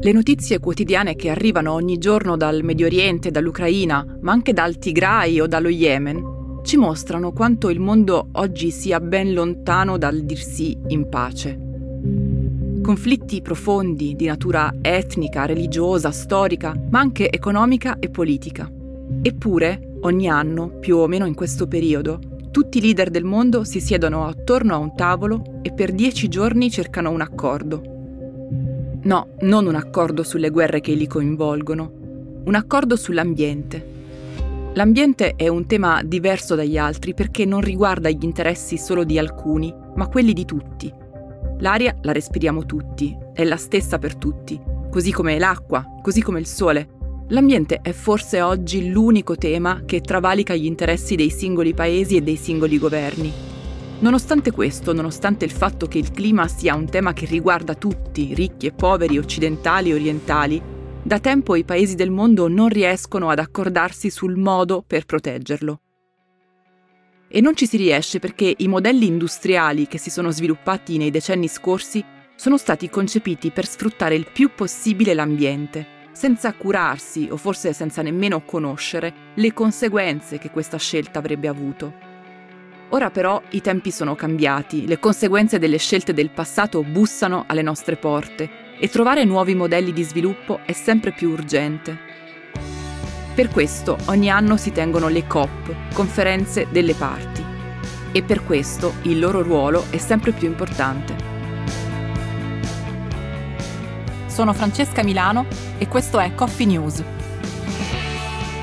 Le notizie quotidiane che arrivano ogni giorno dal Medio Oriente, dall'Ucraina, ma anche dal Tigray o dallo Yemen, ci mostrano quanto il mondo oggi sia ben lontano dal dirsi in pace. Conflitti profondi di natura etnica, religiosa, storica, ma anche economica e politica. Eppure, ogni anno, più o meno in questo periodo, tutti i leader del mondo si siedono attorno a un tavolo e per dieci giorni cercano un accordo No, non un accordo sulle guerre che li coinvolgono, un accordo sull'ambiente. L'ambiente è un tema diverso dagli altri perché non riguarda gli interessi solo di alcuni, ma quelli di tutti. L'aria la respiriamo tutti, è la stessa per tutti, così come l'acqua, così come il sole. L'ambiente è forse oggi l'unico tema che travalica gli interessi dei singoli paesi e dei singoli governi. Nonostante questo, nonostante il fatto che il clima sia un tema che riguarda tutti, ricchi e poveri, occidentali e orientali, da tempo i paesi del mondo non riescono ad accordarsi sul modo per proteggerlo. E non ci si riesce perché i modelli industriali che si sono sviluppati nei decenni scorsi sono stati concepiti per sfruttare il più possibile l'ambiente, senza curarsi o forse senza nemmeno conoscere le conseguenze che questa scelta avrebbe avuto. Ora però i tempi sono cambiati, le conseguenze delle scelte del passato bussano alle nostre porte e trovare nuovi modelli di sviluppo è sempre più urgente. Per questo ogni anno si tengono le COP, conferenze delle parti, e per questo il loro ruolo è sempre più importante. Sono Francesca Milano e questo è Coffee News,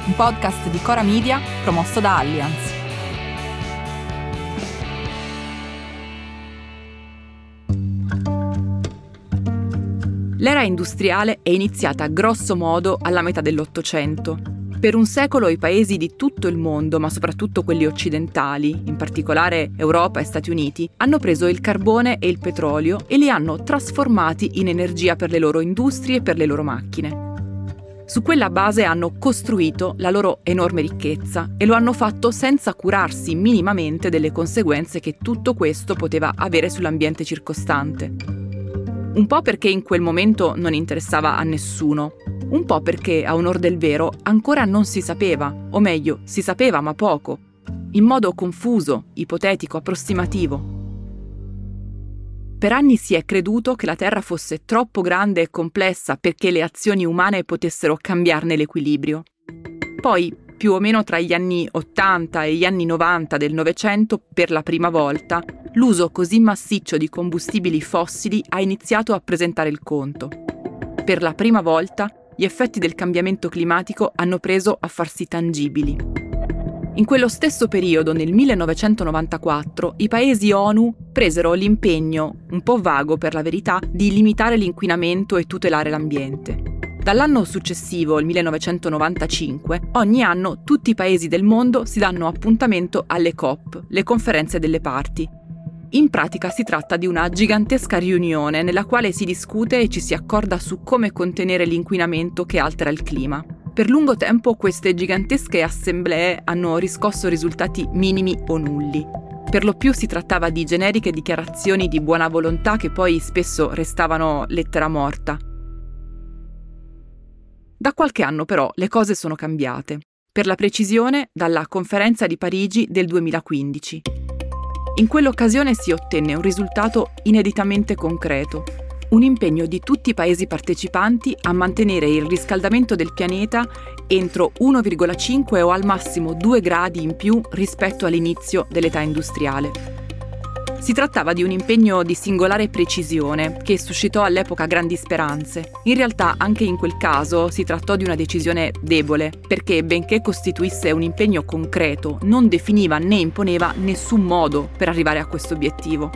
un podcast di Cora Media promosso da Allianz. L'era industriale è iniziata grosso modo alla metà dell'Ottocento. Per un secolo i paesi di tutto il mondo, ma soprattutto quelli occidentali, in particolare Europa e Stati Uniti, hanno preso il carbone e il petrolio e li hanno trasformati in energia per le loro industrie e per le loro macchine. Su quella base hanno costruito la loro enorme ricchezza e lo hanno fatto senza curarsi minimamente delle conseguenze che tutto questo poteva avere sull'ambiente circostante. Un po' perché in quel momento non interessava a nessuno, un po' perché, a onor del vero, ancora non si sapeva, o meglio, si sapeva ma poco, in modo confuso, ipotetico, approssimativo. Per anni si è creduto che la Terra fosse troppo grande e complessa perché le azioni umane potessero cambiarne l'equilibrio. Poi, più o meno tra gli anni 80 e gli anni 90 del Novecento, per la prima volta, l'uso così massiccio di combustibili fossili ha iniziato a presentare il conto. Per la prima volta, gli effetti del cambiamento climatico hanno preso a farsi tangibili. In quello stesso periodo, nel 1994, i paesi ONU presero l'impegno, un po' vago per la verità, di limitare l'inquinamento e tutelare l'ambiente. Dall'anno successivo, il 1995, ogni anno tutti i paesi del mondo si danno appuntamento alle COP, le conferenze delle parti. In pratica si tratta di una gigantesca riunione nella quale si discute e ci si accorda su come contenere l'inquinamento che altera il clima. Per lungo tempo queste gigantesche assemblee hanno riscosso risultati minimi o nulli. Per lo più si trattava di generiche dichiarazioni di buona volontà che poi spesso restavano lettera morta. Da qualche anno però le cose sono cambiate, per la precisione dalla conferenza di Parigi del 2015. In quell'occasione si ottenne un risultato ineditamente concreto, un impegno di tutti i paesi partecipanti a mantenere il riscaldamento del pianeta entro 1,5 o al massimo 2 gradi in più rispetto all'inizio dell'età industriale. Si trattava di un impegno di singolare precisione che suscitò all'epoca grandi speranze. In realtà anche in quel caso si trattò di una decisione debole, perché benché costituisse un impegno concreto, non definiva né imponeva nessun modo per arrivare a questo obiettivo.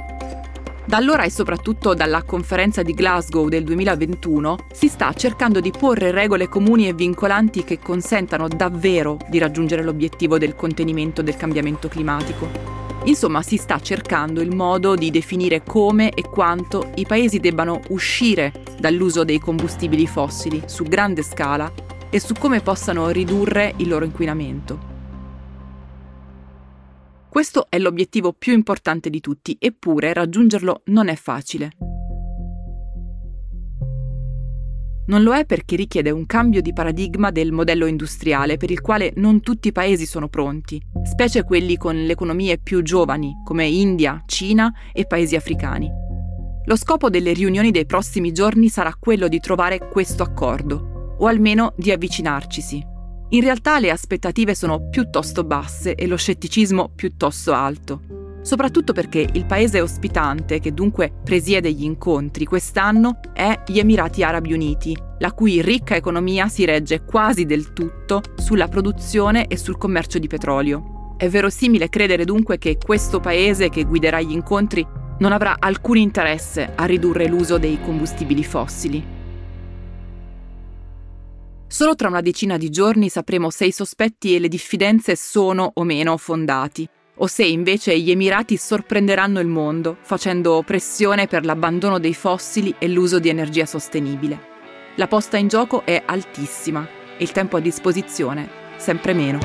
Da allora e soprattutto dalla conferenza di Glasgow del 2021 si sta cercando di porre regole comuni e vincolanti che consentano davvero di raggiungere l'obiettivo del contenimento del cambiamento climatico. Insomma, si sta cercando il modo di definire come e quanto i paesi debbano uscire dall'uso dei combustibili fossili su grande scala e su come possano ridurre il loro inquinamento. Questo è l'obiettivo più importante di tutti, eppure raggiungerlo non è facile. Non lo è perché richiede un cambio di paradigma del modello industriale per il quale non tutti i paesi sono pronti, specie quelli con le economie più giovani come India, Cina e paesi africani. Lo scopo delle riunioni dei prossimi giorni sarà quello di trovare questo accordo, o almeno di avvicinarcisi. In realtà le aspettative sono piuttosto basse e lo scetticismo piuttosto alto soprattutto perché il paese ospitante, che dunque presiede gli incontri quest'anno, è gli Emirati Arabi Uniti, la cui ricca economia si regge quasi del tutto sulla produzione e sul commercio di petrolio. È verosimile credere dunque che questo paese che guiderà gli incontri non avrà alcun interesse a ridurre l'uso dei combustibili fossili. Solo tra una decina di giorni sapremo se i sospetti e le diffidenze sono o meno fondati o se invece gli Emirati sorprenderanno il mondo facendo pressione per l'abbandono dei fossili e l'uso di energia sostenibile. La posta in gioco è altissima e il tempo a disposizione sempre meno.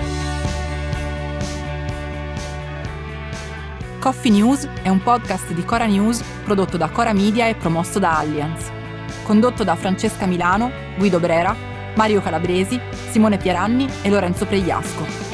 Coffee News è un podcast di Cora News prodotto da Cora Media e promosso da Allianz. Condotto da Francesca Milano, Guido Brera, Mario Calabresi, Simone Pieranni e Lorenzo Pregliasco.